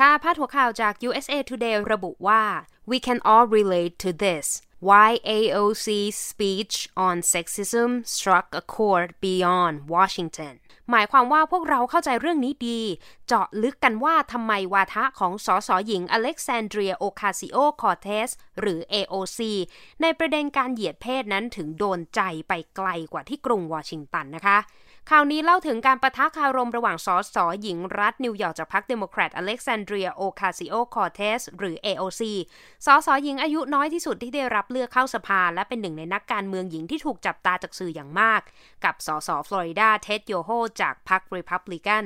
ค่ะพาดหัวข่าวจาก USA Today ระบุว่า we can all relate to this why AOC's speech on sexism struck a chord beyond Washington หมายความว่าพวกเราเข้าใจเรื่องนี้ดี เจาะลึกกันว่าทำไมวาทะของสสหญิงอเล็กซานเดรียโอคาซิโอคอเทสหรือ AOC ในประเด็นการเหยียดเพศนั้นถึงโดนใจไปไกลกว่าที่กรุงวอชิงตันนะคะ ข่าวนี้เล่าถึงการปะทะคารมระหว่างสสหญิงรัฐนิวยอร์กจากพรรคเดโมแครตอเล็กซานเดรียโอคาซิโอคอร์เทสหรือ AOC สสหญิงอายุน้อยที่สุดที่ได้รับเลือกเข้าสภา และเป็นหนึ่งในนักการเมืองหญิงที่ถูกจับตาจากสื่ออย่างมาก กับสสฟลอริดาเท็ดโยโฮจากพรรครีพับลิกัน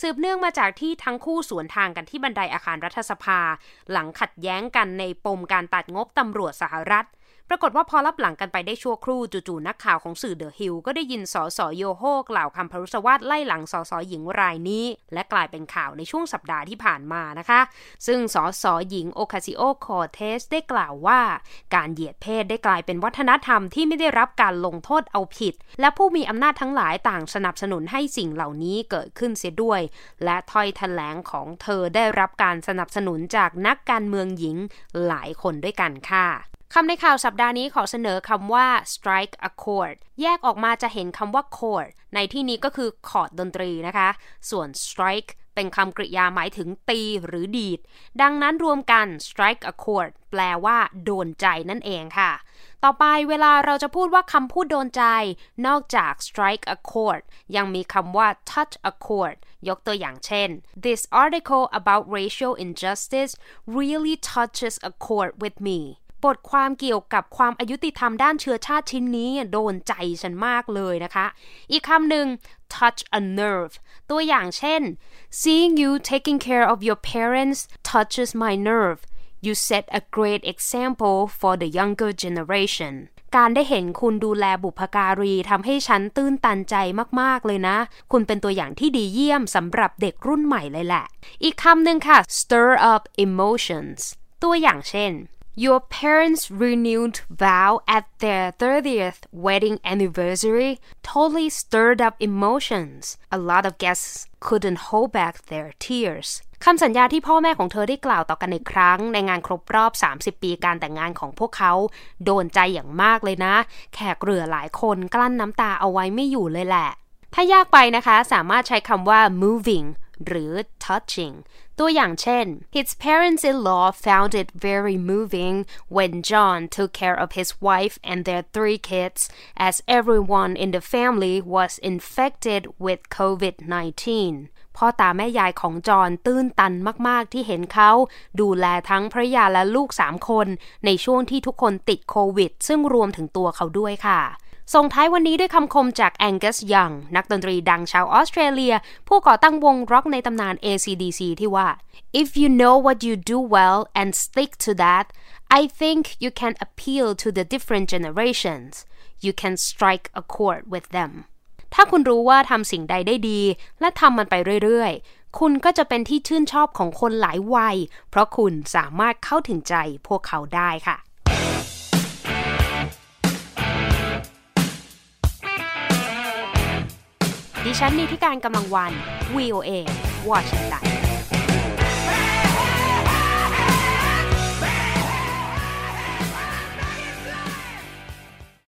สืบเนื่องมาจากที่ทั้งคู่สวนทางกันที่บันไดอาคารรัฐสภา หลังขัดแย้งกันในปมการตัดงบตำรวจสหรัฐ ปรากฏว่าพอลับหลังกันไปได้ชั่วครู่จู่ๆนักข่าวของสื่อ The Hill ก็ได้ยินสอสอโยโฮกล่าวคำผรุสวาทไล่หลังสอสอหญิงรายนี้ และกลายเป็นข่าวในช่วงสัปดาห์ที่ผ่านมานะคะ ซึ่งสอสอหญิงโอคาซิโอคอเทสได้กล่าวว่า การเหยียดเพศได้กลายเป็นวัฒนธรรมที่ไม่ได้รับการลงโทษเอาผิด และผู้มีอำนาจทั้งหลายต่างสนับสนุนให้สิ่งเหล่านี้เกิดขึ้นเสียด้วย และถ้อยแถลงของเธอได้รับการสนับสนุนจากนักการเมืองหญิงหลายคนด้วยกันค่ะ คำในข่าวสัปดาห์นี้ขอเสนอคำว่า strike a chord แยกออกมาจะเห็นคำว่า chord ในที่นี้ก็คือคอร์ดดนตรีนะคะ ส่วน strike เป็นคำกริยาหมายถึงตีหรือดีด ดังนั้นรวมกัน strike a chord แปลว่าโดนใจนั่นเองค่ะ ต่อไปเวลาเราจะพูดว่าคำพูดโดนใจ นอกจาก strike a chord ยังมีคำว่า touch a chord ยกตัวอย่างเช่น this article about racial injustice really touches a chord with me บทความเกี่ยวกับความอายุติธรรมด้านเชื้อชาติชิ้นนี้โดนใจฉันมากเลยนะคะ อีกคำหนึ่ง touch a nerve ตัวอย่างเช่น seeing you taking care of your parents touches my nerve you set a great example for the younger generation การได้เห็นคุณดูแลบุพการีทำให้ฉันตื้นตันใจมาก ๆ เลยนะ คุณเป็นตัวอย่างที่ดีเยี่ยมสำหรับเด็กรุ่นใหม่เลยแหละ อีกคำหนึ่งค่ะ stir up emotions ตัวอย่างเช่น Your parents' renewed vow at their 30th wedding anniversary totally stirred up emotions. A lot of guests couldn't hold back their tears. คำสัญญาที่พ่อแม่ของเธอได้กล่าวต่อกันในครั้ง ในงานครบรอบ 30 ปีการแต่งงานของพวกเขา โดนใจอย่างมากเลยนะ แขกเรือหลายคนกลั้นน้ำตาเอาไว้ไม่อยู่เลยแหละ ถ้ายากไปนะคะ สามารถใช้คำว่า moving หรือ touching ตัวอย่างเช่น His parents-in-law found it very moving when John took care of his wife and their three kids as everyone in the family was infected with COVID-19 พ่อตาแม่ยายของจอนตื้นตันมาก ๆ ที่เห็นเขา ดูแลทั้งภรรยาและลูกสามคน ในช่วงที่ทุกคนติดโควิด ซึ่งรวมถึงตัวเขาด้วยค่ะ ส่งท้ายวันนี้ด้วยคำคมจากแองกัสยังนักดนตรีดังชาวออสเตรเลีย ผู้ก่อตั้งวงร็อกในตำนาน ACDC ที่ว่า if you know what you do well and stick to that I think you can appeal to the different generations you can strike a chord with them ถ้าคุณรู้ว่าทำสิ่งใดได้ดี และทำมันไปเรื่อยๆ คุณก็จะเป็นที่ชื่นชอบของคนหลายวัย เพราะคุณสามารถเข้าถึงใจพวกเขาได้ค่ะ ดิฉันนีทิการกำลังวัน VOA วอชิงตัน